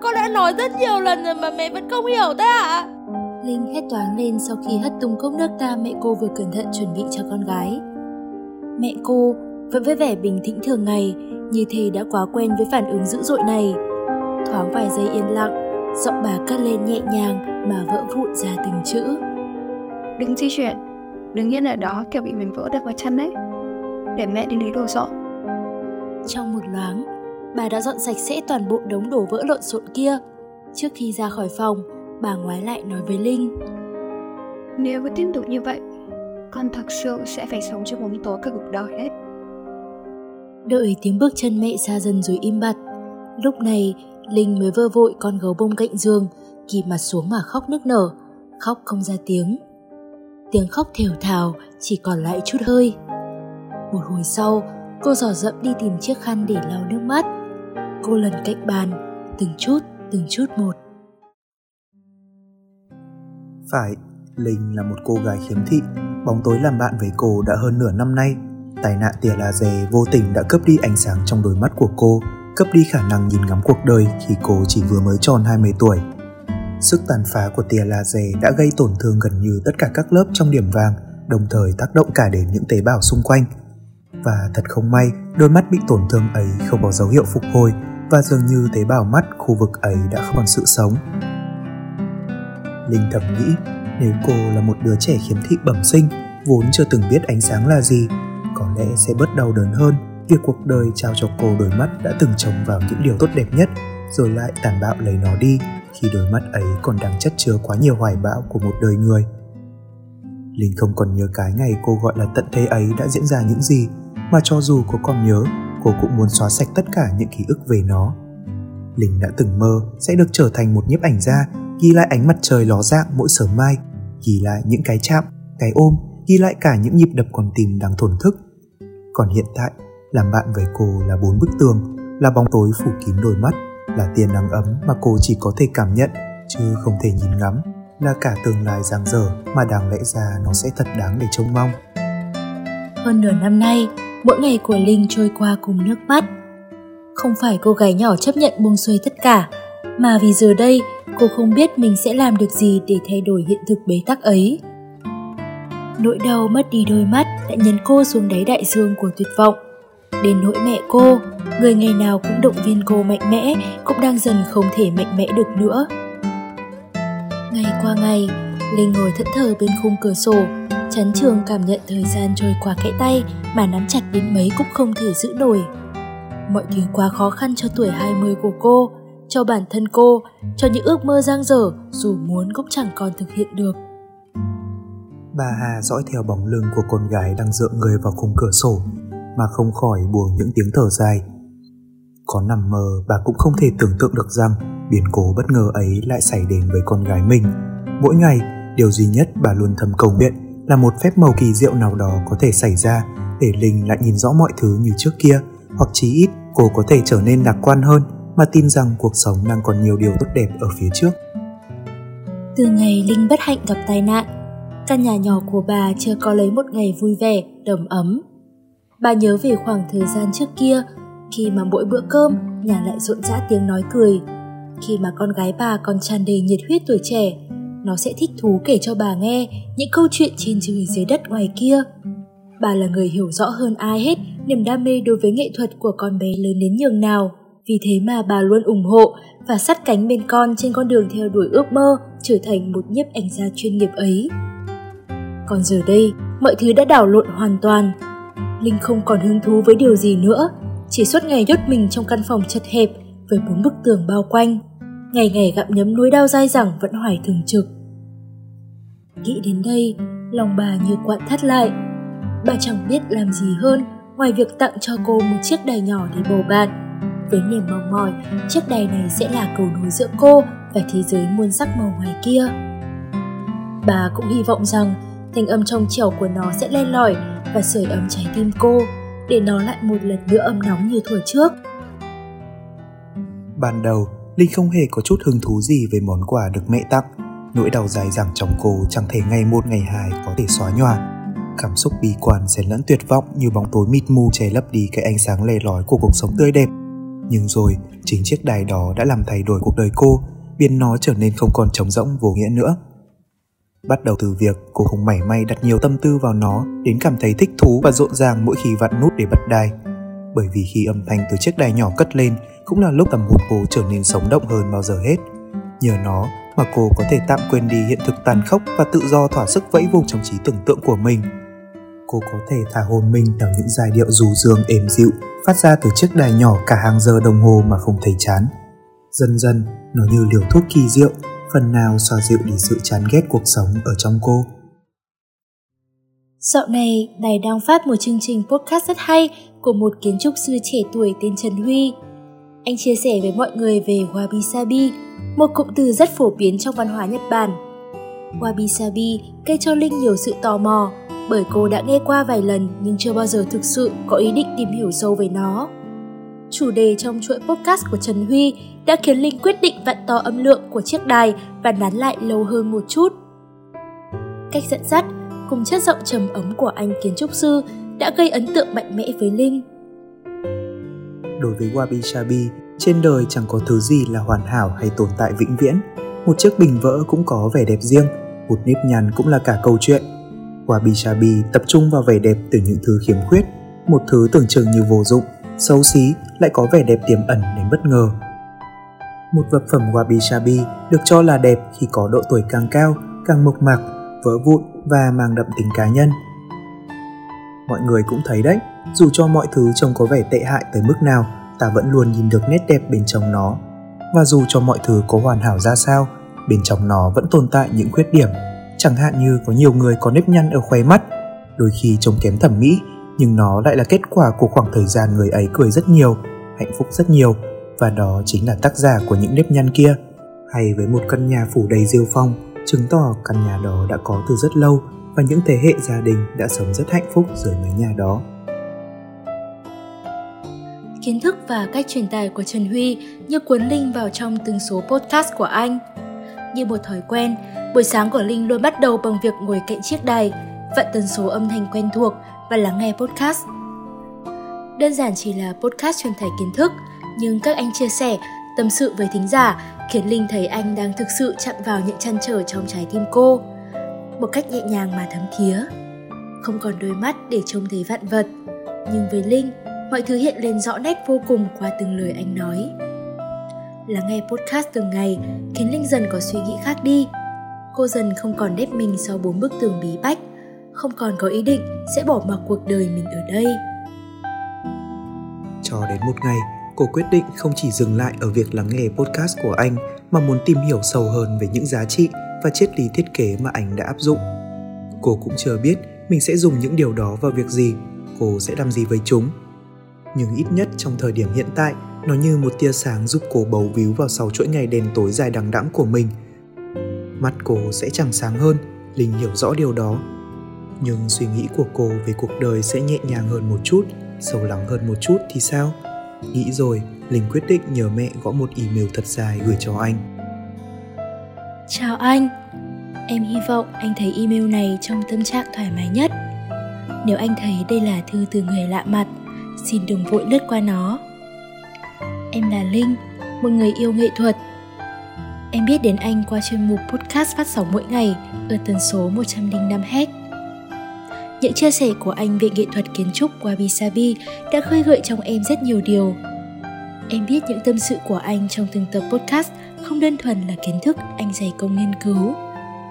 con đã nói rất nhiều lần rồi mà mẹ vẫn không hiểu thế hả Linh hét toáng lên sau khi hất tung cốc nước ta mẹ cô vừa cẩn thận chuẩn bị cho con gái. Mẹ cô vẫn với vẻ bình tĩnh thường ngày, như thế đã quá quen với phản ứng dữ dội này. Thoáng vài giây yên lặng, giọng bà cất lên nhẹ nhàng mà vỡ vụn ra từng chữ. Đừng di chuyển, đừng yên ở đó kiểu bị mình vỡ đập vào chân đấy. Để mẹ đi lấy đồ dọn. Trong một loáng, bà đã dọn sạch sẽ toàn bộ đống đồ vỡ lộn xộn kia. Trước khi ra khỏi phòng, bà ngoái lại nói với Linh. Nếu cứ tiếp tục như vậy, con thật sự sẽ phải sống trong bóng tối cả cuộc đời đấy. Đợi tiếng bước chân mẹ xa dần rồi im bặt. Lúc này, Linh mới vơ vội con gấu bông cạnh giường, kìm mặt xuống mà khóc nức nở, khóc không ra tiếng. Tiếng khóc thều thào chỉ còn lại chút hơi. Một hồi sau, cô dò dẫm đi tìm chiếc khăn để lau nước mắt. Cô lần cạnh bàn, từng chút, từng chút một. Phải, Linh là một cô gái khiếm thị, bóng tối làm bạn với cô đã hơn nửa năm nay. Tai nạn tia laser vô tình đã cướp đi ánh sáng trong đôi mắt của cô, cướp đi khả năng nhìn ngắm cuộc đời khi cô chỉ vừa mới tròn 20 tuổi. Sức tàn phá của tia laser đã gây tổn thương gần như tất cả các lớp trong điểm vàng, đồng thời tác động cả đến những tế bào xung quanh. Và thật không may, đôi mắt bị tổn thương ấy không có dấu hiệu phục hồi và dường như tế bào mắt khu vực ấy đã không còn sự sống. Linh thầm nghĩ, nếu cô là một đứa trẻ khiếm thị bẩm sinh, vốn chưa từng biết ánh sáng là gì, có lẽ sẽ bớt đau đớn hơn việc cuộc đời trao cho cô đôi mắt đã từng trông vào những điều tốt đẹp nhất, rồi lại tàn bạo lấy nó đi, khi đôi mắt ấy còn đang chất chứa quá nhiều hoài bão của một đời người linh không còn nhớ cái ngày cô gọi là tận thế ấy đã diễn ra những gì, mà cho dù cô còn nhớ cô cũng muốn xóa sạch tất cả những ký ức về nó. Linh đã từng mơ sẽ được trở thành một nhiếp ảnh gia, ghi lại ánh mặt trời ló dạng mỗi sớm mai, ghi lại những cái chạm, cái ôm, ghi lại cả những nhịp đập con tim đang thổn thức. Còn hiện tại, làm bạn với cô là bốn bức tường, là bóng tối phủ kín đôi mắt, là tia nắng ấm mà cô chỉ có thể cảm nhận, chứ không thể nhìn ngắm, là cả tương lai giang dở mà đáng lẽ ra nó sẽ thật đáng để trông mong. Hơn nửa năm nay mỗi ngày của linh trôi qua cùng nước mắt. Không phải cô gái nhỏ chấp nhận buông xuôi tất cả, mà vì giờ đây cô không biết mình sẽ làm được gì để thay đổi hiện thực bế tắc ấy. Nỗi đau mất đi đôi mắt đã nhấn cô xuống đáy đại dương của tuyệt vọng. Đến nỗi mẹ cô, người ngày nào cũng động viên cô mạnh mẽ, cũng đang dần không thể mạnh mẽ được nữa. Ngày qua ngày, linh ngồi thẫn thờ bên khung cửa sổ Chắn trường cảm nhận thời gian trôi qua kẽ tay mà nắm chặt đến mấy cũng không thể giữ nổi mọi thứ quá khó khăn cho tuổi 20 của cô cho bản thân cô, cho những ước mơ giang dở dù muốn cũng chẳng còn thực hiện được. Bà Hà dõi theo bóng lưng của con gái đang dựa người vào khung cửa sổ mà không khỏi buồn những tiếng thở dài. Có nằm mơ bà cũng không thể tưởng tượng được rằng biến cố bất ngờ ấy lại xảy đến với con gái mình. Mỗi ngày, điều duy nhất bà luôn thầm cầu nguyện là một phép màu kỳ diệu nào đó có thể xảy ra để Linh lại nhìn rõ mọi thứ như trước kia hoặc chí ít cô có thể trở nên lạc quan hơn mà tin rằng cuộc sống đang còn nhiều điều tốt đẹp ở phía trước. Từ ngày Linh bất hạnh gặp tai nạn, căn nhà nhỏ của bà chưa có lấy một ngày vui vẻ, đầm ấm. Bà nhớ về khoảng thời gian trước kia, khi mà mỗi bữa cơm nhà lại rộn rã tiếng nói cười. Khi mà con gái bà còn tràn đầy nhiệt huyết tuổi trẻ, nó sẽ thích thú kể cho bà nghe những câu chuyện trên trời dưới đất ngoài kia. Bà là người hiểu rõ hơn ai hết niềm đam mê đối với nghệ thuật của con bé lớn đến nhường nào. Vì thế mà bà luôn ủng hộ và sát cánh bên con trên con đường theo đuổi ước mơ trở thành một nhiếp ảnh gia chuyên nghiệp ấy. Còn giờ đây, mọi thứ đã đảo lộn hoàn toàn. Linh không còn hứng thú với điều gì nữa, chỉ suốt ngày nhốt mình trong căn phòng chật hẹp với bốn bức tường bao quanh. Ngày ngày gặm nhấm nỗi đau dai dẳng vẫn hoài thường trực. Nghĩ đến đây, lòng bà như quặn thắt lại. Bà chẳng biết làm gì hơn ngoài việc tặng cho cô một chiếc đài nhỏ để bầu bạn với niềm mong mỏi chiếc đài này sẽ là cầu nối giữa cô và thế giới muôn sắc màu ngoài kia. Bà cũng hy vọng rằng thanh âm trong trẻo của nó sẽ len lỏi và sưởi ấm trái tim cô để nó lại một lần nữa ấm nóng như thuở trước. Ban đầu, Linh không hề có chút hứng thú gì về món quà được mẹ tặng. Nỗi đau dài dẳng trong cô chẳng thể ngày một ngày hai có thể xóa nhòa. Cảm xúc bi quan xen lẫn tuyệt vọng như bóng tối mịt mù che lấp đi cái ánh sáng lè lói của cuộc sống tươi đẹp. Nhưng rồi, chính chiếc đài đó đã làm thay đổi cuộc đời cô, biến nó trở nên không còn trống rỗng vô nghĩa nữa. Bắt đầu từ việc cô không mảy may đặt nhiều tâm tư vào nó đến cảm thấy thích thú và rộn ràng mỗi khi vặn nút để bật đài. Bởi vì khi âm thanh từ chiếc đài nhỏ cất lên cũng là lúc tâm hồn cô trở nên sống động hơn bao giờ hết. Nhờ nó mà cô có thể tạm quên đi hiện thực tàn khốc và tự do thỏa sức vẫy vùng trong trí tưởng tượng của mình. Cô có thể thả hồn mình theo những giai điệu dù rương êm dịu phát ra từ chiếc đài nhỏ cả hàng giờ đồng hồ mà không thấy chán. Dần dần, nó như liều thuốc kỳ diệu, phần nào xoa dịu đi sự chán ghét cuộc sống ở trong cô. Dạo này, Đài đang phát một chương trình podcast rất hay của một kiến trúc sư trẻ tuổi tên Trần Huy. Anh chia sẻ với mọi người về Wabi Sabi, một cụm từ rất phổ biến trong văn hóa Nhật Bản. Wabi Sabi gây cho Linh nhiều sự tò mò bởi cô đã nghe qua vài lần nhưng chưa bao giờ thực sự có ý định tìm hiểu sâu về nó. Chủ đề trong chuỗi podcast của Trần Huy đã khiến Linh quyết định vặn to âm lượng của chiếc đài và nán lại lâu hơn một chút. Cách dẫn dắt cùng chất giọng trầm ấm của anh kiến trúc sư đã gây ấn tượng mạnh mẽ với Linh. Đối với Wabi Sabi, trên đời chẳng có thứ gì là hoàn hảo hay tồn tại vĩnh viễn. Một chiếc bình vỡ cũng có vẻ đẹp riêng, một nếp nhăn cũng là cả câu chuyện. Wabi Sabi tập trung vào vẻ đẹp từ những thứ khiếm khuyết, một thứ tưởng chừng như vô dụng, xấu xí lại có vẻ đẹp tiềm ẩn đến bất ngờ. Một vật phẩm Wabi Sabi được cho là đẹp khi có độ tuổi càng cao, càng mộc mạc, vỡ vụn và mang đậm tính cá nhân. Mọi người cũng thấy đấy, dù cho mọi thứ trông có vẻ tệ hại tới mức nào, ta vẫn luôn nhìn được nét đẹp bên trong nó. Và dù cho mọi thứ có hoàn hảo ra sao, bên trong nó vẫn tồn tại những khuyết điểm. Chẳng hạn như có nhiều người có nếp nhăn ở khóe mắt, đôi khi trông kém thẩm mỹ, nhưng nó lại là kết quả của khoảng thời gian người ấy cười rất nhiều, hạnh phúc rất nhiều, và đó chính là tác giả của những nếp nhăn kia. Hay với một căn nhà phủ đầy rêu phong, chứng tỏ căn nhà đó đã có từ rất lâu và những thế hệ gia đình đã sống rất hạnh phúc dưới mái nhà đó. Kiến thức và cách truyền tải của Trần Huy như cuốn Linh vào trong từng số podcast của anh. Như một thói quen, buổi sáng của Linh luôn bắt đầu bằng việc ngồi cạnh chiếc đài, vặn tần số âm thanh quen thuộc và lắng nghe podcast. Đơn giản chỉ là podcast truyền tải kiến thức, nhưng các anh chia sẻ, tâm sự với thính giả khiến Linh thấy anh đang thực sự chạm vào những chăn trở trong trái tim cô. Một cách nhẹ nhàng mà thấm thía. Không còn đôi mắt để trông thấy vạn vật, nhưng với Linh, mọi thứ hiện lên rõ nét vô cùng qua từng lời anh nói. Lắng nghe podcast từng ngày khiến Linh dần có suy nghĩ khác đi. Cô dần không còn đếp mình sau bốn bức tường bí bách, không còn có ý định sẽ bỏ mặc cuộc đời mình ở đây. Cho đến một ngày, cô quyết định không chỉ dừng lại ở việc lắng nghe podcast của anh mà muốn tìm hiểu sâu hơn về những giá trị và triết lý thiết kế mà anh đã áp dụng. Cô cũng chưa biết mình sẽ dùng những điều đó vào việc gì, cô sẽ làm gì với chúng. Nhưng ít nhất trong thời điểm hiện tại, nó như một tia sáng giúp cô bấu víu vào sau chuỗi ngày đen tối dài đằng đẵng của mình. Mắt cô sẽ chẳng sáng hơn, Linh hiểu rõ điều đó. Nhưng suy nghĩ của cô về cuộc đời sẽ nhẹ nhàng hơn một chút, sâu lắng hơn một chút thì sao? Nghĩ rồi, Linh quyết định nhờ mẹ gõ một email thật dài gửi cho anh. Chào anh, em hy vọng anh thấy email này trong tâm trạng thoải mái nhất. Nếu anh thấy đây là thư từ người lạ mặt, xin đừng vội lướt qua nó. Em là Linh, một người yêu nghệ thuật. Em biết đến anh qua chuyên mục podcast phát sóng mỗi ngày ở tần số 105 Hz. Những chia sẻ của anh về nghệ thuật kiến trúc qua Bisabi đã khơi gợi trong em rất nhiều điều. Em biết những tâm sự của anh trong từng tập podcast không đơn thuần là kiến thức anh dày công nghiên cứu,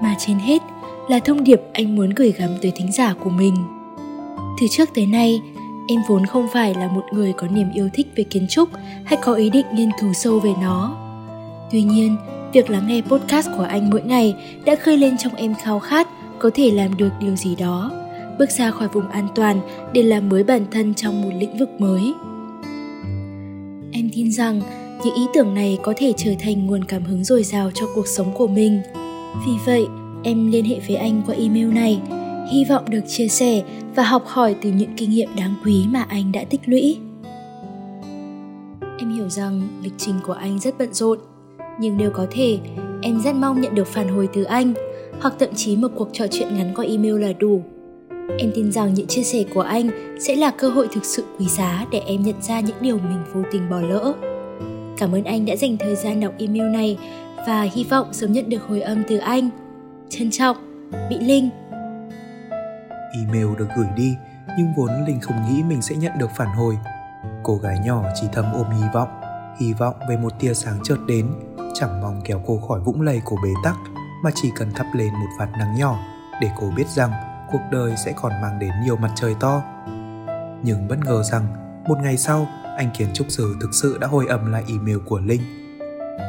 mà trên hết là thông điệp anh muốn gửi gắm tới thính giả của mình. Từ trước tới nay, em vốn không phải là một người có niềm yêu thích về kiến trúc hay có ý định nghiên cứu sâu về nó. Tuy nhiên, việc lắng nghe podcast của anh mỗi ngày đã khơi lên trong em khao khát có thể làm được điều gì đó bước ra khỏi vùng an toàn để làm mới bản thân trong một lĩnh vực mới. Em tin rằng những ý tưởng này có thể trở thành nguồn cảm hứng dồi dào cho cuộc sống của mình. Vì vậy, em liên hệ với anh qua email này, hy vọng được chia sẻ và học hỏi từ những kinh nghiệm đáng quý mà anh đã tích lũy. Em hiểu rằng lịch trình của anh rất bận rộn, nhưng nếu có thể, em rất mong nhận được phản hồi từ anh hoặc thậm chí một cuộc trò chuyện ngắn qua email là đủ. Em tin rằng những chia sẻ của anh sẽ là cơ hội thực sự quý giá để em nhận ra những điều mình vô tình bỏ lỡ. Cảm ơn anh đã dành thời gian đọc email này và hy vọng sớm nhận được hồi âm từ anh. Trân trọng, Mỹ Linh Email được gửi đi nhưng vốn Linh không nghĩ mình sẽ nhận được phản hồi. Cô gái nhỏ chỉ thầm ôm hy vọng, hy vọng về một tia sáng chợt đến, chẳng mong kéo cô khỏi vũng lầy của bế tắc mà chỉ cần thắp lên một vạt nắng nhỏ để cô biết rằng cuộc đời sẽ còn mang đến nhiều mặt trời to. Nhưng bất ngờ rằng, một ngày sau, anh kiến trúc sư thực sự đã hồi âm lại email của Linh.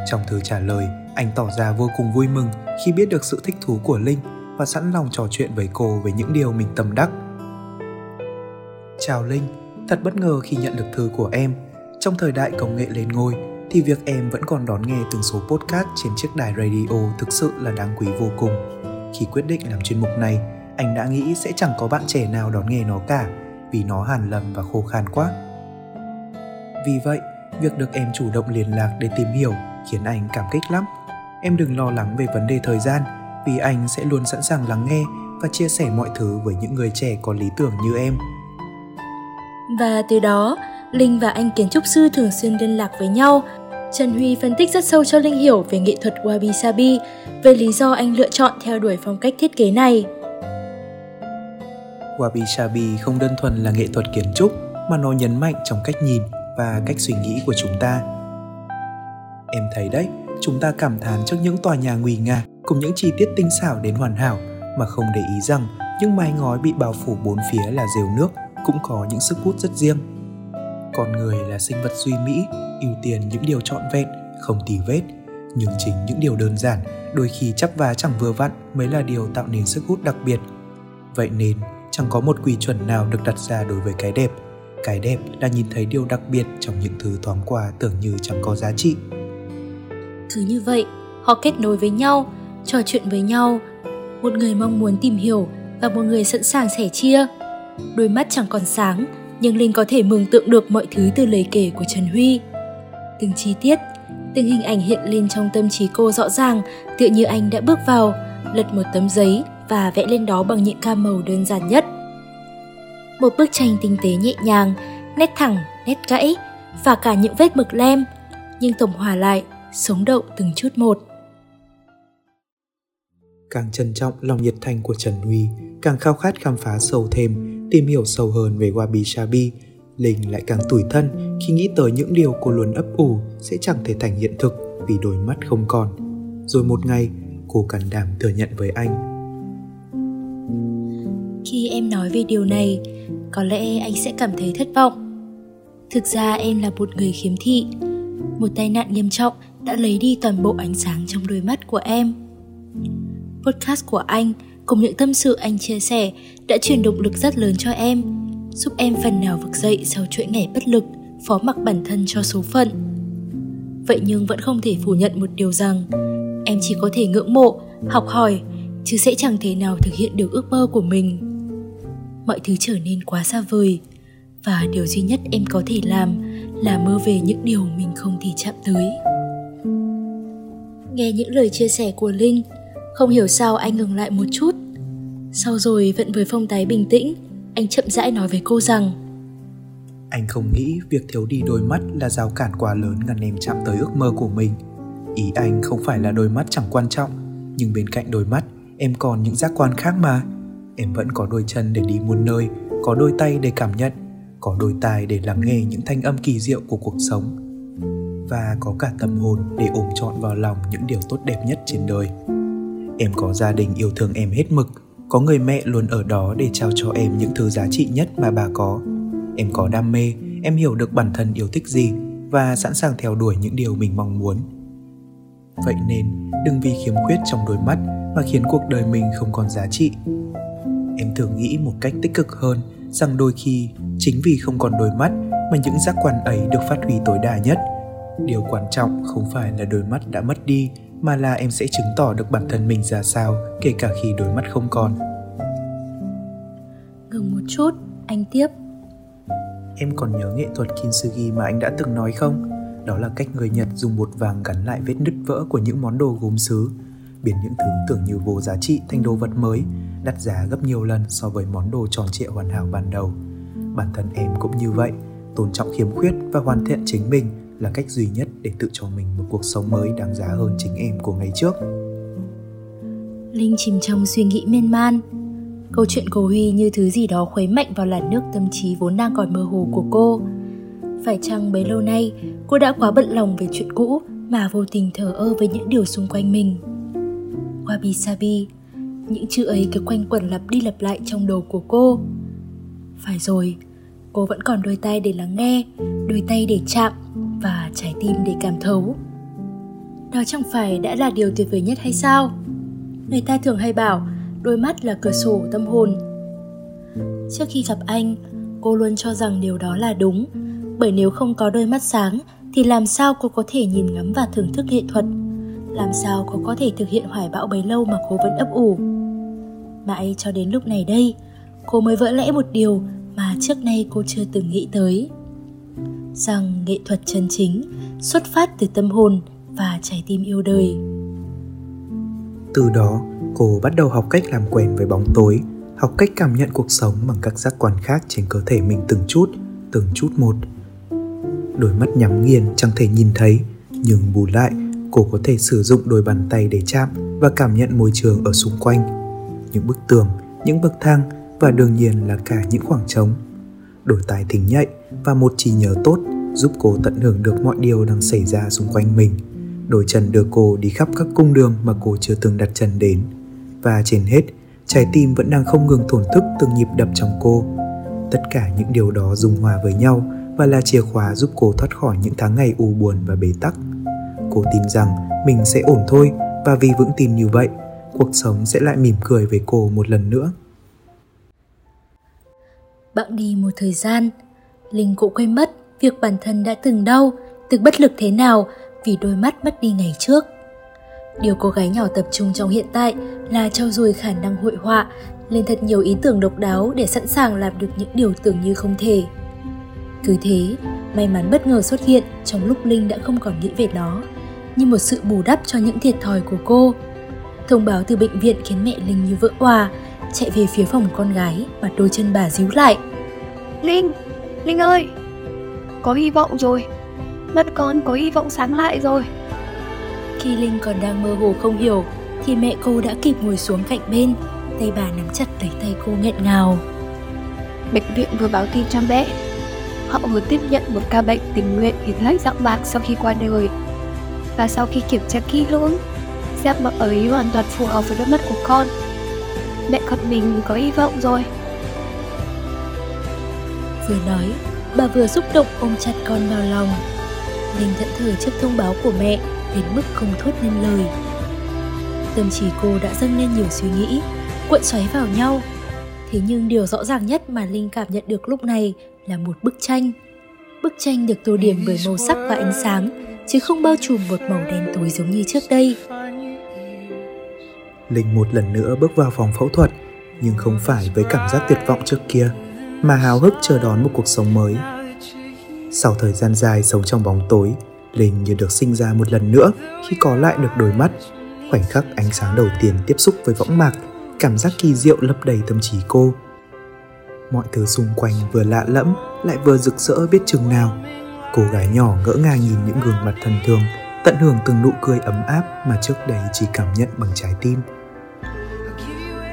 Trong thư trả lời, anh tỏ ra vô cùng vui mừng khi biết được sự thích thú của Linh và sẵn lòng trò chuyện với cô về những điều mình tâm đắc. Chào Linh, thật bất ngờ khi nhận được thư của em. Trong thời đại công nghệ lên ngôi, thì việc em vẫn còn đón nghe từng số podcast trên chiếc đài radio thực sự là đáng quý vô cùng. Khi quyết định làm chuyên mục này, anh đã nghĩ sẽ chẳng có bạn trẻ nào đón nghe nó cả vì nó hàn lầm và khô khan quá. Vì vậy, việc được em chủ động liên lạc để tìm hiểu khiến anh cảm kích lắm. Em đừng lo lắng về vấn đề thời gian vì anh sẽ luôn sẵn sàng lắng nghe và chia sẻ mọi thứ với những người trẻ có lý tưởng như em. Và từ đó, Linh và anh kiến trúc sư thường xuyên liên lạc với nhau. Trần Huy phân tích rất sâu cho Linh hiểu về nghệ thuật Wabi Sabi, về lý do anh lựa chọn theo đuổi phong cách thiết kế này. Wabi Sabi không đơn thuần là nghệ thuật kiến trúc mà nó nhấn mạnh trong cách nhìn và cách suy nghĩ của chúng ta. Em thấy đấy, chúng ta cảm thán trước những tòa nhà nguy nga cùng những chi tiết tinh xảo đến hoàn hảo mà không để ý rằng những mái ngói bị bao phủ bốn phía là rêu nước cũng có những sức hút rất riêng. Con người là sinh vật duy mỹ, ưu tiên những điều trọn vẹn, không tì vết. Nhưng chính những điều đơn giản, đôi khi chắp vá chẳng vừa vặn mới là điều tạo nên sức hút đặc biệt. Vậy nên, chẳng có một quy chuẩn nào được đặt ra đối với cái đẹp. Cái đẹp là nhìn thấy điều đặc biệt trong những thứ thoáng qua tưởng như chẳng có giá trị. Cứ như vậy, họ kết nối với nhau, trò chuyện với nhau. Một người mong muốn tìm hiểu và một người sẵn sàng sẻ chia. Đôi mắt chẳng còn sáng, nhưng Linh có thể mường tượng được mọi thứ từ lời kể của Trần Huy. Từng chi tiết, từng hình ảnh hiện lên trong tâm trí cô rõ ràng, tựa như anh đã bước vào, lật một tấm giấy và vẽ lên đó bằng những ca màu đơn giản nhất. Một bức tranh tinh tế nhẹ nhàng, nét thẳng, nét gãy và cả những vết mực lem, nhưng tổng hòa lại, sống động từng chút một. Càng trân trọng lòng nhiệt thành của Trần Huy, càng khao khát khám phá sâu thêm, tìm hiểu sâu hơn về Wabi Sabi, Linh lại càng tủi thân khi nghĩ tới những điều cô luôn ấp ủ sẽ chẳng thể thành hiện thực vì đôi mắt không còn. Rồi một ngày, cô cần đảm thừa nhận với anh. Khi em nói về điều này, có lẽ anh sẽ cảm thấy thất vọng. Thực ra em là một người khiếm thị. Một tai nạn nghiêm trọng đã lấy đi toàn bộ ánh sáng trong đôi mắt của em. Podcast của anh cùng những tâm sự anh chia sẻ đã truyền động lực rất lớn cho em, giúp em phần nào vực dậy sau chuỗi ngày bất lực, phó mặc bản thân cho số phận. Vậy nhưng vẫn không thể phủ nhận một điều rằng em chỉ có thể ngưỡng mộ, học hỏi, chứ sẽ chẳng thể nào thực hiện được ước mơ của mình. Mọi thứ trở nên quá xa vời, và điều duy nhất em có thể làm là mơ về những điều mình không thể chạm tới. Nghe những lời chia sẻ của Linh, không hiểu sao anh ngừng lại một chút. Sau rồi vẫn với phong tái bình tĩnh, anh chậm rãi nói với cô rằng Anh không nghĩ việc thiếu đi đôi mắt là rào cản quá lớn ngăn em chạm tới ước mơ của mình. Ý anh không phải là đôi mắt chẳng quan trọng, nhưng bên cạnh đôi mắt, em còn những giác quan khác mà. Em vẫn có đôi chân để đi muôn nơi, có đôi tay để cảm nhận, có đôi tai để lắng nghe những thanh âm kỳ diệu của cuộc sống và có cả tâm hồn để ôm trọn vào lòng những điều tốt đẹp nhất trên đời. Em có gia đình yêu thương em hết mực, có người mẹ luôn ở đó để trao cho em những thứ giá trị nhất mà bà có. Em có đam mê, em hiểu được bản thân yêu thích gì và sẵn sàng theo đuổi những điều mình mong muốn. Vậy nên, đừng vì khiếm khuyết trong đôi mắt mà khiến cuộc đời mình không còn giá trị. Em thường nghĩ một cách tích cực hơn rằng đôi khi chính vì không còn đôi mắt mà những giác quan ấy được phát huy tối đa nhất điều quan trọng không phải là đôi mắt đã mất đi mà là em sẽ chứng tỏ được bản thân mình ra sao kể cả khi đôi mắt không còn. Ngừng một chút anh tiếp. Em còn nhớ nghệ thuật kintsugi mà anh đã từng nói không? Đó là cách người nhật dùng bột vàng gắn lại vết nứt vỡ của những món đồ gốm sứ biến những thứ tưởng như vô giá trị thành đồ vật mới đắt giá gấp nhiều lần so với món đồ tròn trịa hoàn hảo ban đầu. Bản thân em cũng như vậy tôn trọng khiếm khuyết và hoàn thiện chính mình là cách duy nhất để tự cho mình một cuộc sống mới đáng giá hơn chính em của ngày trước. Linh chìm trong suy nghĩ miên man. Câu chuyện của huy như thứ gì đó khuấy mạnh vào làn nước tâm trí vốn đang còn mơ hồ của cô. Phải chăng bấy lâu nay, cô đã quá bận lòng về chuyện cũ mà vô tình thờ ơ với những điều xung quanh mình? Wabi sabi những chữ ấy cứ quanh quẩn lặp đi lặp lại trong đầu của cô. Phải rồi, cô vẫn còn đôi tay để lắng nghe, đôi tay để chạm và trái tim để cảm thấu. Đó chẳng phải đã là điều tuyệt vời nhất hay sao? Người ta thường hay bảo, đôi mắt là cửa sổ tâm hồn. Trước khi gặp anh, cô luôn cho rằng điều đó là đúng, bởi nếu không có đôi mắt sáng thì làm sao cô có thể nhìn ngắm và thưởng thức nghệ thuật? Làm sao cô có thể thực hiện hoài bão bấy lâu mà cô vẫn ấp ủ? Mãi cho đến lúc này đây, cô mới vỡ lẽ một điều mà trước nay cô chưa từng nghĩ tới rằng nghệ thuật chân chính xuất phát từ tâm hồn và trái tim yêu đời. Từ đó, cô bắt đầu học cách làm quen với bóng tối, học cách cảm nhận cuộc sống bằng các giác quan khác trên cơ thể mình từng chút từng chút một. Đôi mắt nhắm nghiền chẳng thể nhìn thấy, nhưng bù lại, cô có thể sử dụng đôi bàn tay để chạm và cảm nhận môi trường ở xung quanh. Những bức tường, những bậc thang và đương nhiên là cả những khoảng trống đôi tai thính nhạy và một trí nhớ tốt giúp cô tận hưởng được mọi điều đang xảy ra xung quanh mình. Đôi chân đưa cô đi khắp các cung đường mà cô chưa từng đặt chân đến. Và trên hết, trái tim vẫn đang không ngừng thổn thức từng nhịp đập trong cô. Tất cả những điều đó dung hòa với nhau và là chìa khóa giúp cô thoát khỏi những tháng ngày u buồn và bế tắc. Cô tin rằng mình sẽ ổn thôi và vì vững tin như vậy, cuộc sống sẽ lại mỉm cười với cô một lần nữa bẵng đi một thời gian. Linh cũng quên mất việc bản thân đã từng đau, từng bất lực thế nào vì đôi mắt mất đi ngày trước. Điều cô gái nhỏ tập trung trong hiện tại là trau dồi khả năng hội họa, lên thật nhiều ý tưởng độc đáo để sẵn sàng làm được những điều tưởng như không thể. Cứ thế, may mắn bất ngờ xuất hiện trong lúc linh đã không còn nghĩ về nó, như một sự bù đắp cho những thiệt thòi của cô. Thông báo từ bệnh viện khiến mẹ linh như vỡ òa, chạy về phía phòng con gái và đôi chân bà díu lại linh linh ơi có hy vọng rồi. Mắt con có hy vọng sáng lại rồi. Khi linh còn đang mơ hồ không hiểu thì mẹ cô đã kịp ngồi xuống cạnh bên tay bà nắm chặt lấy tay cô nghẹn ngào. Bệnh viện vừa báo tin cho mẹ. Họ vừa tiếp nhận một ca bệnh tình nguyện hiến lách dạng bạc sau khi qua đời. Và sau khi kiểm tra kỹ lưỡng giáp bậc ấy hoàn toàn phù hợp với đôi mắt của con. Mẹ con mình có hy vọng rồi vừa nói, bà vừa xúc động ôm chặt con vào lòng. Linh thẫn thờ trước thông báo của mẹ đến mức không thốt nên lời. Tâm trí cô đã dâng lên nhiều suy nghĩ, cuộn xoáy vào nhau. Thế nhưng điều rõ ràng nhất mà linh cảm nhận được lúc này là một bức tranh. Bức tranh được tô điểm bởi màu sắc và ánh sáng, chứ không bao trùm một màu đen tối giống như trước đây. Linh một lần nữa bước vào phòng phẫu thuật, nhưng không phải với cảm giác tuyệt vọng trước kia mà háo hức chờ đón một cuộc sống mới. Sau thời gian dài sống trong bóng tối, linh như được sinh ra một lần nữa khi có lại được đôi mắt. Khoảnh khắc ánh sáng đầu tiên tiếp xúc với võng mạc, cảm giác kỳ diệu lấp đầy tâm trí cô. Mọi thứ xung quanh vừa lạ lẫm, lại vừa rực rỡ biết chừng nào. Cô gái nhỏ ngỡ ngàng nhìn những gương mặt thân thương, tận hưởng từng nụ cười ấm áp mà trước đây chỉ cảm nhận bằng trái tim.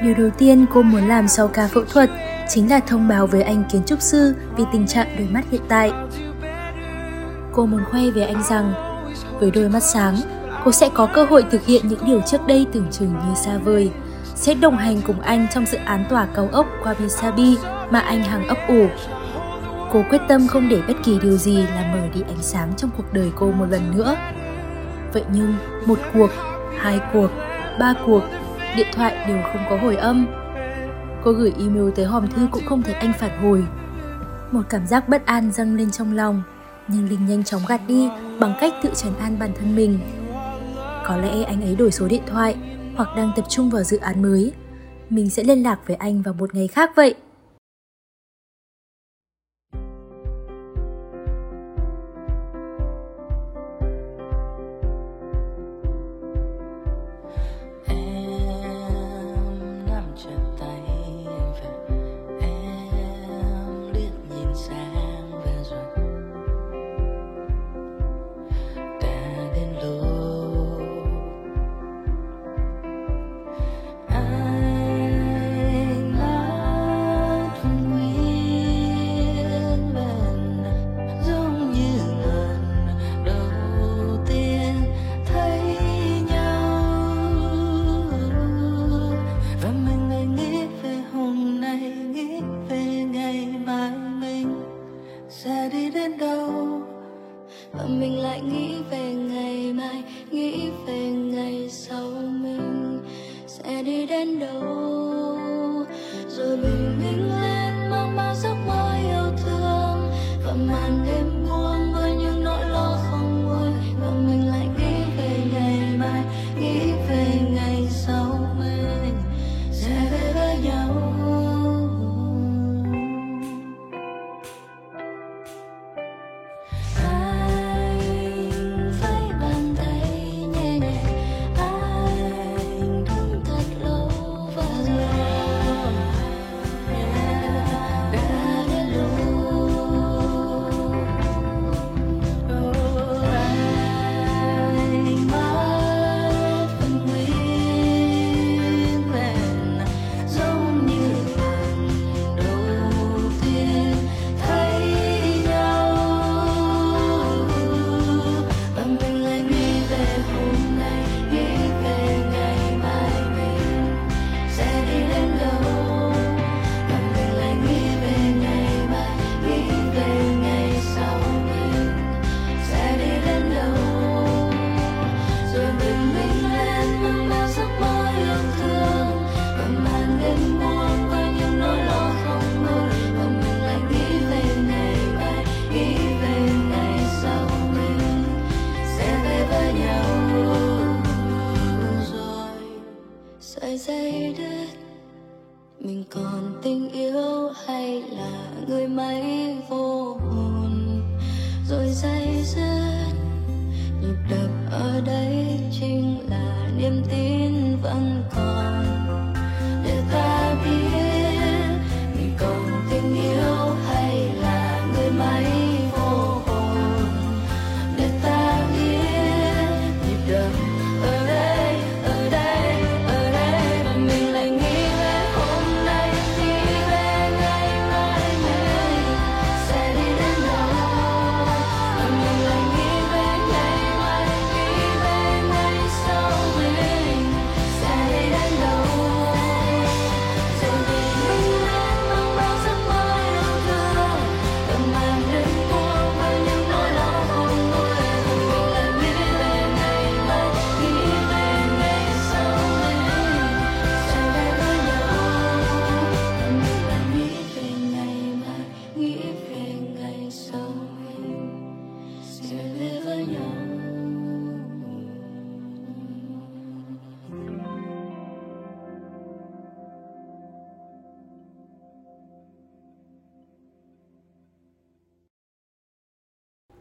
Điều đầu tiên cô muốn làm sau ca phẫu thuật chính là thông báo với anh kiến trúc sư về tình trạng đôi mắt hiện tại cô muốn khoe với anh rằng với đôi mắt sáng cô sẽ có cơ hội thực hiện những điều trước đây tưởng chừng như xa vời sẽ đồng hành cùng anh trong dự án tòa cao ốc Wabi Sabi mà anh hàng ấp ủ. Cô quyết tâm không để bất kỳ điều gì làm mờ đi ánh sáng trong cuộc đời cô một lần nữa. Vậy nhưng, một cuộc, hai cuộc, ba cuộc, điện thoại đều không có hồi âm. Cô gửi email tới hòm thư cũng không thấy anh phản hồi. Một cảm giác bất an dâng lên trong lòng, nhưng Linh nhanh chóng gạt đi bằng cách tự trấn an bản thân mình. Có lẽ anh ấy đổi số điện thoại hoặc đang tập trung vào dự án mới. Mình sẽ liên lạc với anh vào một ngày khác vậy.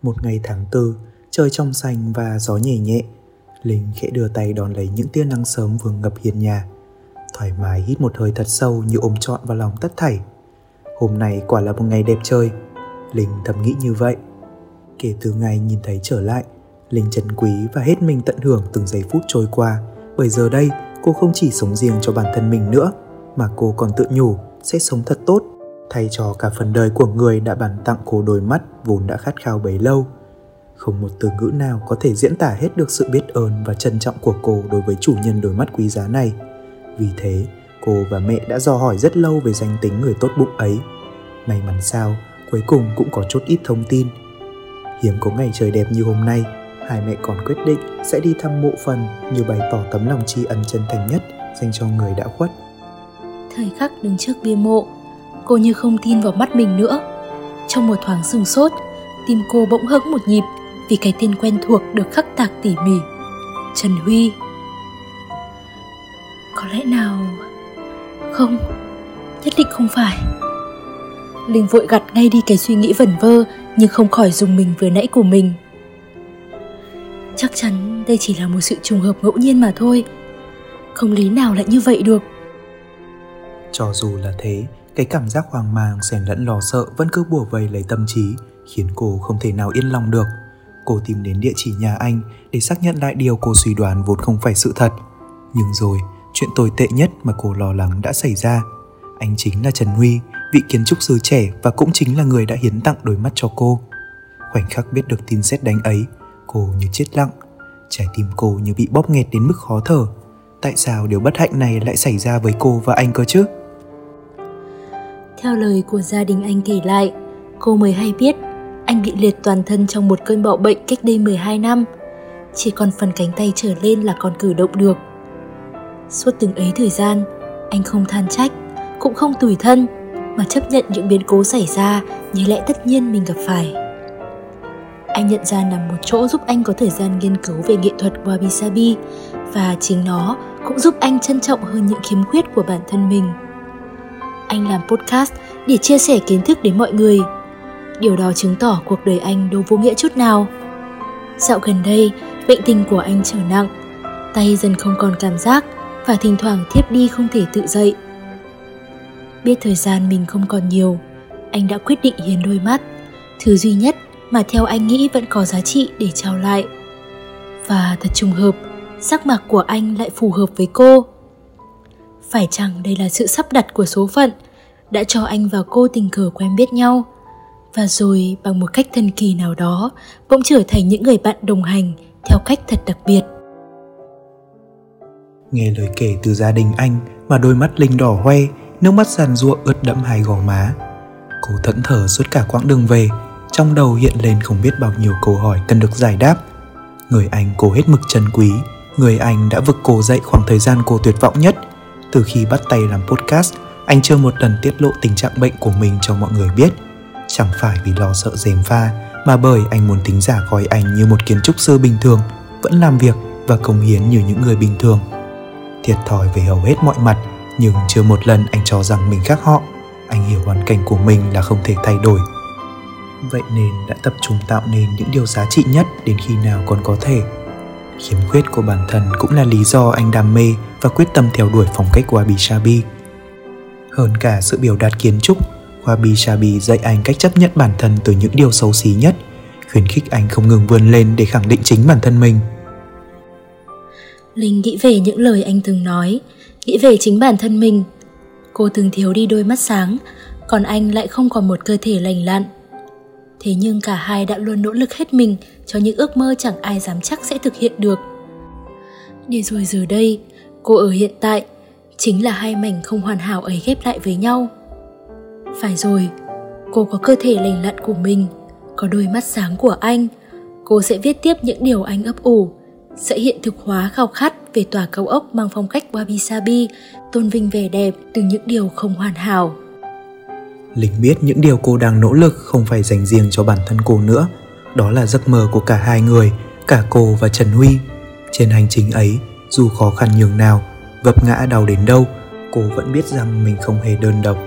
Một ngày tháng tư, trời trong xanh và gió nhẹ nhẹ. Linh khẽ đưa tay đón lấy những tia nắng sớm vừa ngập hiền nhà. Thoải mái hít một hơi thật sâu như ôm trọn vào lòng tất thảy. Hôm nay quả là một ngày đẹp trời. Linh thầm nghĩ như vậy. Kể từ ngày nhìn thấy trở lại, Linh trân quý và hết mình tận hưởng từng giây phút trôi qua. Bởi giờ đây, cô không chỉ sống riêng cho bản thân mình nữa, mà cô còn tự nhủ sẽ sống thật tốt thay cho cả phần đời của người đã bàn tặng cô đôi mắt vốn đã khát khao bấy lâu. Không một từ ngữ nào có thể diễn tả hết được sự biết ơn và trân trọng của cô đối với chủ nhân đôi mắt quý giá này. Vì thế, cô và mẹ đã dò hỏi rất lâu về danh tính người tốt bụng ấy. May mắn sao, cuối cùng cũng có chút ít thông tin. Hiếm có ngày trời đẹp như hôm nay, hai mẹ còn quyết định sẽ đi thăm mộ phần như bày tỏ tấm lòng tri ân chân thành nhất dành cho người đã khuất. Thời khắc đứng trước bia mộ, cô như không tin vào mắt mình nữa. Trong một thoáng sừng sốt, tim cô bỗng hững một nhịp vì cái tên quen thuộc được khắc tạc tỉ mỉ. Trần Huy. Có lẽ nào... Không, nhất định không phải. Linh vội gặt ngay đi cái suy nghĩ vẩn vơ nhưng không khỏi dùng mình vừa nãy của mình. Chắc chắn đây chỉ là một sự trùng hợp ngẫu nhiên mà thôi. Không lý nào lại như vậy được. Cho dù là thế, cái cảm giác hoang mang xen lẫn lo sợ vẫn cứ bùa vây lấy tâm trí, khiến cô không thể nào yên lòng được. Cô tìm đến địa chỉ nhà anh để xác nhận lại điều cô suy đoán vốn không phải sự thật. Nhưng rồi, chuyện tồi tệ nhất mà cô lo lắng đã xảy ra. Anh chính là Trần Huy, vị kiến trúc sư trẻ và cũng chính là người đã hiến tặng đôi mắt cho cô. Khoảnh khắc biết được tin xét đánh ấy, cô như chết lặng. Trái tim cô như bị bóp nghẹt đến mức khó thở. Tại sao điều bất hạnh này lại xảy ra với cô và anh cơ chứ? Theo lời của gia đình anh kể lại, cô mới hay biết anh bị liệt toàn thân trong một cơn bạo bệnh cách đây 12 năm. Chỉ còn phần cánh tay trở lên là còn cử động được. Suốt từng ấy thời gian, anh không than trách, cũng không tủi thân, mà chấp nhận những biến cố xảy ra như lẽ tất nhiên mình gặp phải. Anh nhận ra nằm một chỗ giúp anh có thời gian nghiên cứu về nghệ thuật wabi sabi và chính nó cũng giúp anh trân trọng hơn những khiếm khuyết của bản thân mình. Anh làm podcast để chia sẻ kiến thức đến mọi người. Điều đó chứng tỏ cuộc đời anh đâu vô nghĩa chút nào. Dạo gần đây, bệnh tình của anh trở nặng, tay dần không còn cảm giác và thỉnh thoảng thiếp đi không thể tự dậy. Biết thời gian mình không còn nhiều, anh đã quyết định hiến đôi mắt, thứ duy nhất mà theo anh nghĩ vẫn có giá trị để trao lại. Và thật trùng hợp, sắc mặt của anh lại phù hợp với cô. Phải chăng đây là sự sắp đặt của số phận đã cho anh và cô tình cờ quen biết nhau và rồi bằng một cách thần kỳ nào đó bỗng trở thành những người bạn đồng hành theo cách thật đặc biệt. Nghe lời kể từ gia đình anh mà đôi mắt Linh đỏ hoe, nước mắt giàn giụa ướt đẫm hai gò má. Cô thẫn thờ suốt cả quãng đường về, trong đầu hiện lên không biết bao nhiêu câu hỏi cần được giải đáp. Người anh cô hết mực trân quý, người anh đã vực cô dậy khoảng thời gian cô tuyệt vọng nhất. Từ khi bắt tay làm podcast, anh chưa một lần tiết lộ tình trạng bệnh của mình cho mọi người biết. Chẳng phải vì lo sợ dèm pha, mà bởi anh muốn tính giả coi anh như một kiến trúc sư bình thường, vẫn làm việc và công hiến như những người bình thường. Thiệt thòi về hầu hết mọi mặt, nhưng chưa một lần anh cho rằng mình khác họ. Anh hiểu hoàn cảnh của mình là không thể thay đổi vậy nên đã tập trung tạo nên những điều giá trị nhất đến khi nào còn có thể khiếm khuyết của bản thân cũng là lý do anh đam mê và quyết tâm theo đuổi phong cách wabi sabi hơn cả sự biểu đạt kiến trúc wabi sabi dạy anh cách chấp nhận bản thân từ những điều xấu xí nhất khuyến khích anh không ngừng vươn lên để khẳng định chính bản thân mình. Linh nghĩ về những lời anh từng nói nghĩ về chính bản thân mình. Cô từng thiếu đi đôi mắt sáng còn anh lại không còn một cơ thể lành lặn. Thế nhưng cả hai đã luôn nỗ lực hết mình cho những ước mơ chẳng ai dám chắc sẽ thực hiện được. Để rồi giờ đây, cô ở hiện tại chính là hai mảnh không hoàn hảo ấy ghép lại với nhau. Phải rồi, cô có cơ thể lành lặn của mình, có đôi mắt sáng của anh. Cô sẽ viết tiếp những điều anh ấp ủ, sẽ hiện thực hóa khao khát về tòa cao ốc mang phong cách wabi sabi, tôn vinh vẻ đẹp từ những điều không hoàn hảo. Linh biết những điều cô đang nỗ lực không phải dành riêng cho bản thân cô nữa. Đó là giấc mơ của cả hai người, cả cô và Trần Huy. Trên hành trình ấy, dù khó khăn nhường nào, vấp ngã đau đến đâu, cô vẫn biết rằng mình không hề đơn độc.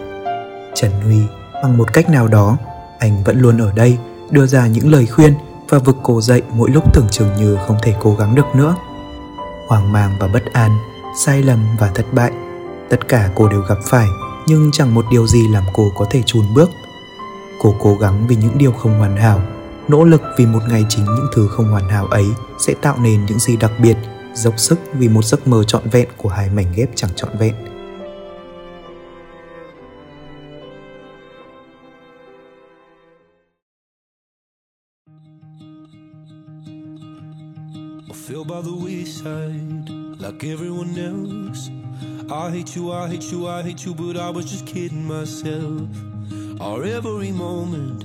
Trần Huy, bằng một cách nào đó, anh vẫn luôn ở đây, đưa ra những lời khuyên và vực cô dậy mỗi lúc tưởng chừng như không thể cố gắng được nữa. Hoang mang và bất an, sai lầm và thất bại, tất cả cô đều gặp phải nhưng chẳng một điều gì làm cô có thể chùn bước cô cố gắng vì những điều không hoàn hảo nỗ lực vì một ngày chính những thứ không hoàn hảo ấy sẽ tạo nên những gì đặc biệt dốc sức vì một giấc mơ trọn vẹn của hai mảnh ghép chẳng trọn vẹn feel by the wayside like everyone else I hate you, I hate you, I hate you, but I was just kidding myself. Our every moment,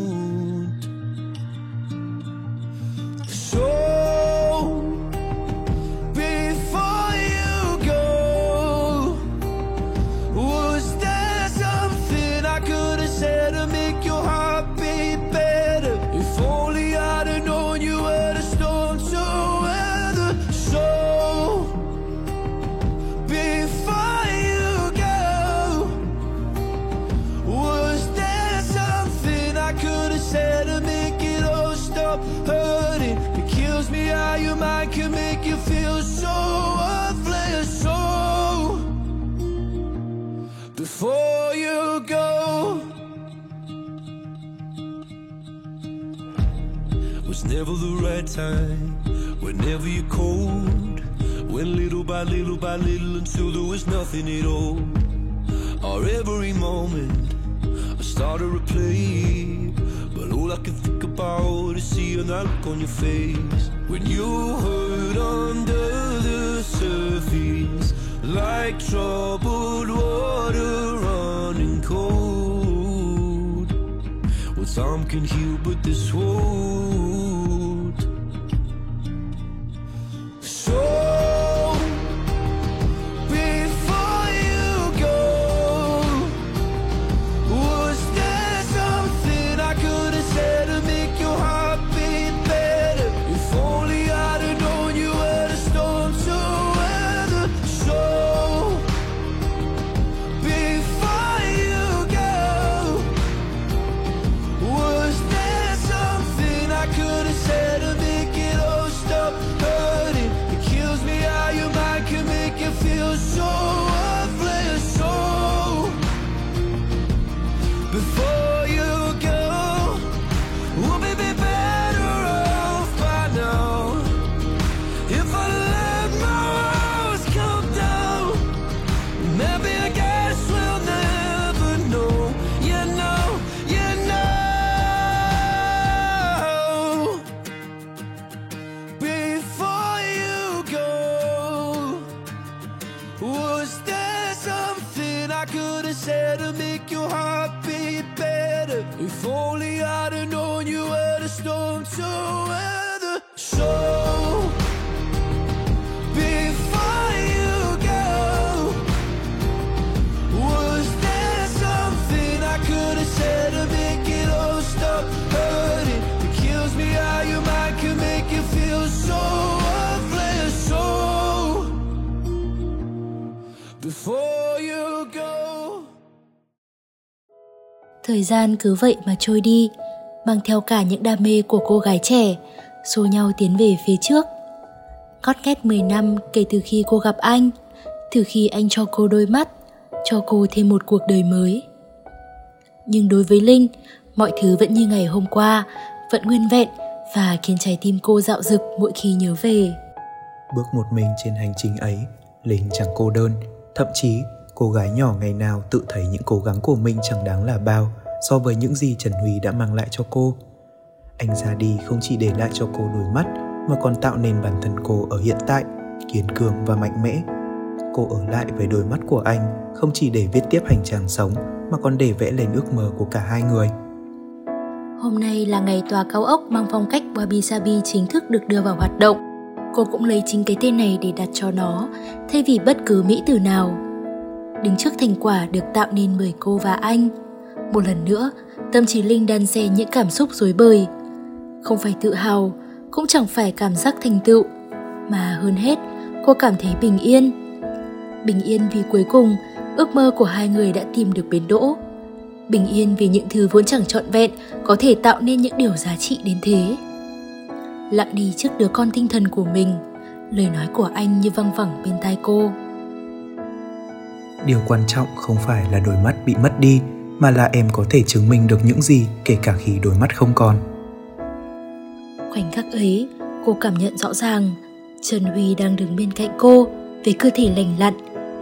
Before you go, was never the right time. Whenever you're cold, went little by little by little until there was nothing at all. Or every moment I started to play But all I can think about is seeing that look on your face When you hurt under the surface Like troubled water running cold. Well, time can heal, but this won't Thời gian cứ vậy mà trôi đi, mang theo cả những đam mê của cô gái trẻ, xô nhau tiến về phía trước. Cót ghét 10 năm kể từ khi cô gặp anh, từ khi anh cho cô đôi mắt, cho cô thêm một cuộc đời mới. Nhưng đối với Linh, mọi thứ vẫn như ngày hôm qua, vẫn nguyên vẹn và khiến trái tim cô dạo dực mỗi khi nhớ về. Bước một mình trên hành trình ấy, Linh chẳng cô đơn, thậm chí cô gái nhỏ ngày nào tự thấy những cố gắng của mình chẳng đáng là bao so với những gì Trần Huy đã mang lại cho cô. Anh ra đi không chỉ để lại cho cô đôi mắt mà còn tạo nên bản thân cô ở hiện tại, kiên cường và mạnh mẽ. Cô ở lại với đôi mắt của anh không chỉ để viết tiếp hành trang sống mà còn để vẽ lên ước mơ của cả hai người. Hôm nay là ngày tòa cao ốc mang phong cách Wabi Sabi chính thức được đưa vào hoạt động. Cô cũng lấy chính cái tên này để đặt cho nó, thay vì bất cứ mỹ từ nào. Đứng trước thành quả được tạo nên bởi cô và anh. Một lần nữa, tâm trí Linh đan xen những cảm xúc rối bời. Không phải tự hào, cũng chẳng phải cảm giác thành tựu, mà hơn hết, cô cảm thấy bình yên. Bình yên vì cuối cùng, ước mơ của hai người đã tìm được bến đỗ. Bình yên vì những thứ vốn chẳng trọn vẹn có thể tạo nên những điều giá trị đến thế. Lặng đi trước đứa con tinh thần của mình, lời nói của anh như văng vẳng bên tai cô. Điều quan trọng không phải là đôi mắt bị mất đi mà là em có thể chứng minh được những gì kể cả khi đôi mắt không còn. Khoảnh khắc ấy, cô cảm nhận rõ ràng Trần Huy đang đứng bên cạnh cô với cơ thể lành lặn,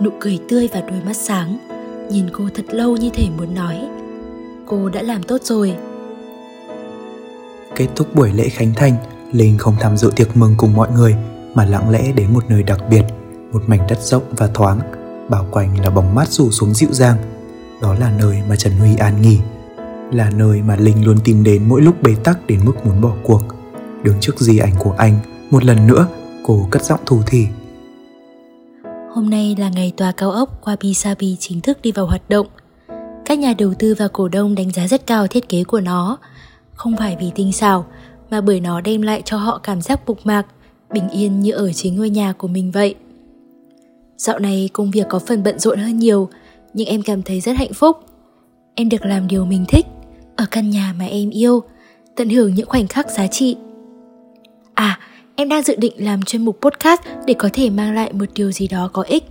nụ cười tươi và đôi mắt sáng. Nhìn cô thật lâu như thể muốn nói Cô đã làm tốt rồi Kết thúc buổi lễ khánh thành, Linh không tham dự tiệc mừng cùng mọi người mà lặng lẽ đến một nơi đặc biệt, một mảnh đất rộng và thoáng, bao quanh là bóng mát rủ xuống dịu dàng đó là nơi mà Trần Huy an nghỉ, là nơi mà Linh luôn tìm đến mỗi lúc bế tắc đến mức muốn bỏ cuộc. Đứng trước di ảnh của anh, một lần nữa cô cất giọng thủ thỉ. Hôm nay là ngày tòa cao ốc Wabi Sabi chính thức đi vào hoạt động. Các nhà đầu tư và cổ đông đánh giá rất cao thiết kế của nó, không phải vì tinh xảo, mà bởi nó đem lại cho họ cảm giác bục mạc, bình yên như ở chính ngôi nhà của mình vậy. Dạo này công việc có phần bận rộn hơn nhiều, nhưng em cảm thấy rất hạnh phúc. Em được làm điều mình thích, ở căn nhà mà em yêu, tận hưởng những khoảnh khắc giá trị. À, em đang dự định làm chuyên mục podcast để có thể mang lại một điều gì đó có ích.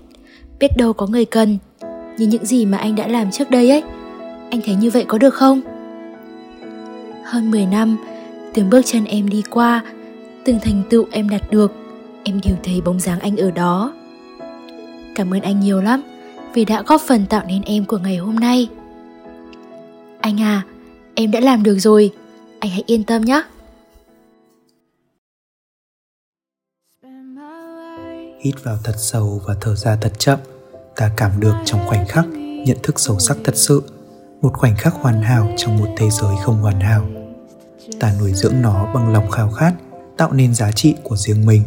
Biết đâu có người cần, như những gì mà anh đã làm trước đây ấy. Anh thấy như vậy có được không? Hơn 10 năm, từng bước chân em đi qua, từng thành tựu em đạt được, em đều thấy bóng dáng anh ở đó. Cảm ơn anh nhiều lắm vì đã góp phần tạo nên em của ngày hôm nay. Anh à, em đã làm được rồi, anh hãy yên tâm nhé. Hít vào thật sâu và thở ra thật chậm, ta cảm được trong khoảnh khắc nhận thức sâu sắc thật sự, một khoảnh khắc hoàn hảo trong một thế giới không hoàn hảo. Ta nuôi dưỡng nó bằng lòng khao khát, tạo nên giá trị của riêng mình.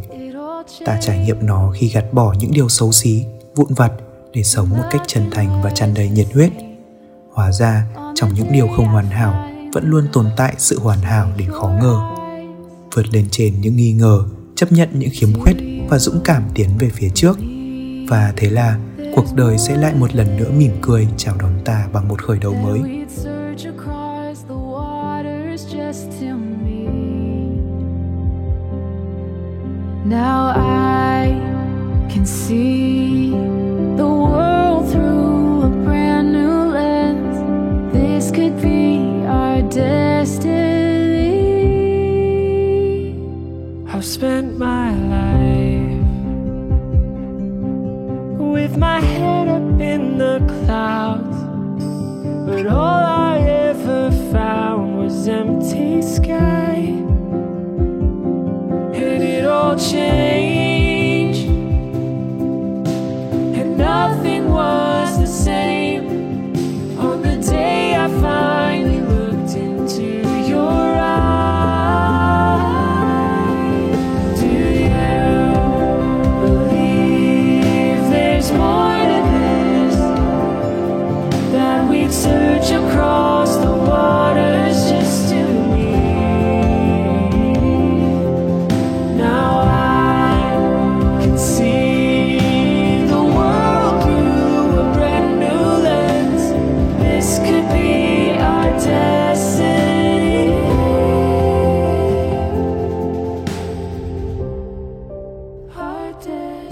Ta trải nghiệm nó khi gạt bỏ những điều xấu xí, vụn vặt để sống một cách chân thành và tràn đầy nhiệt huyết. Hóa ra, trong những điều không hoàn hảo vẫn luôn tồn tại sự hoàn hảo đến khó ngờ. Vượt lên trên những nghi ngờ, chấp nhận những khiếm khuyết và dũng cảm tiến về phía trước. Và thế là cuộc đời sẽ lại một lần nữa mỉm cười chào đón ta bằng một khởi đầu mới. Now I can see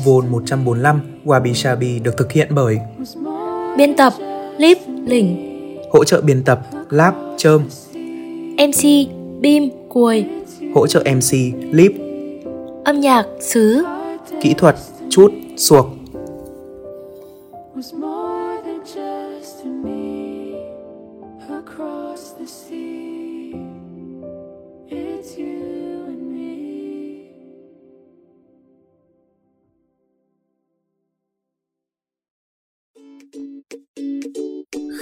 Vôn 145 Wabi Sabi được thực hiện bởi Biên tập Lip Lỉnh hỗ trợ biên tập Lab Chơm, MC Bim Cuồi. Hỗ trợ MC Lip, Âm nhạc Sứ kỹ thuật Chút Suộc.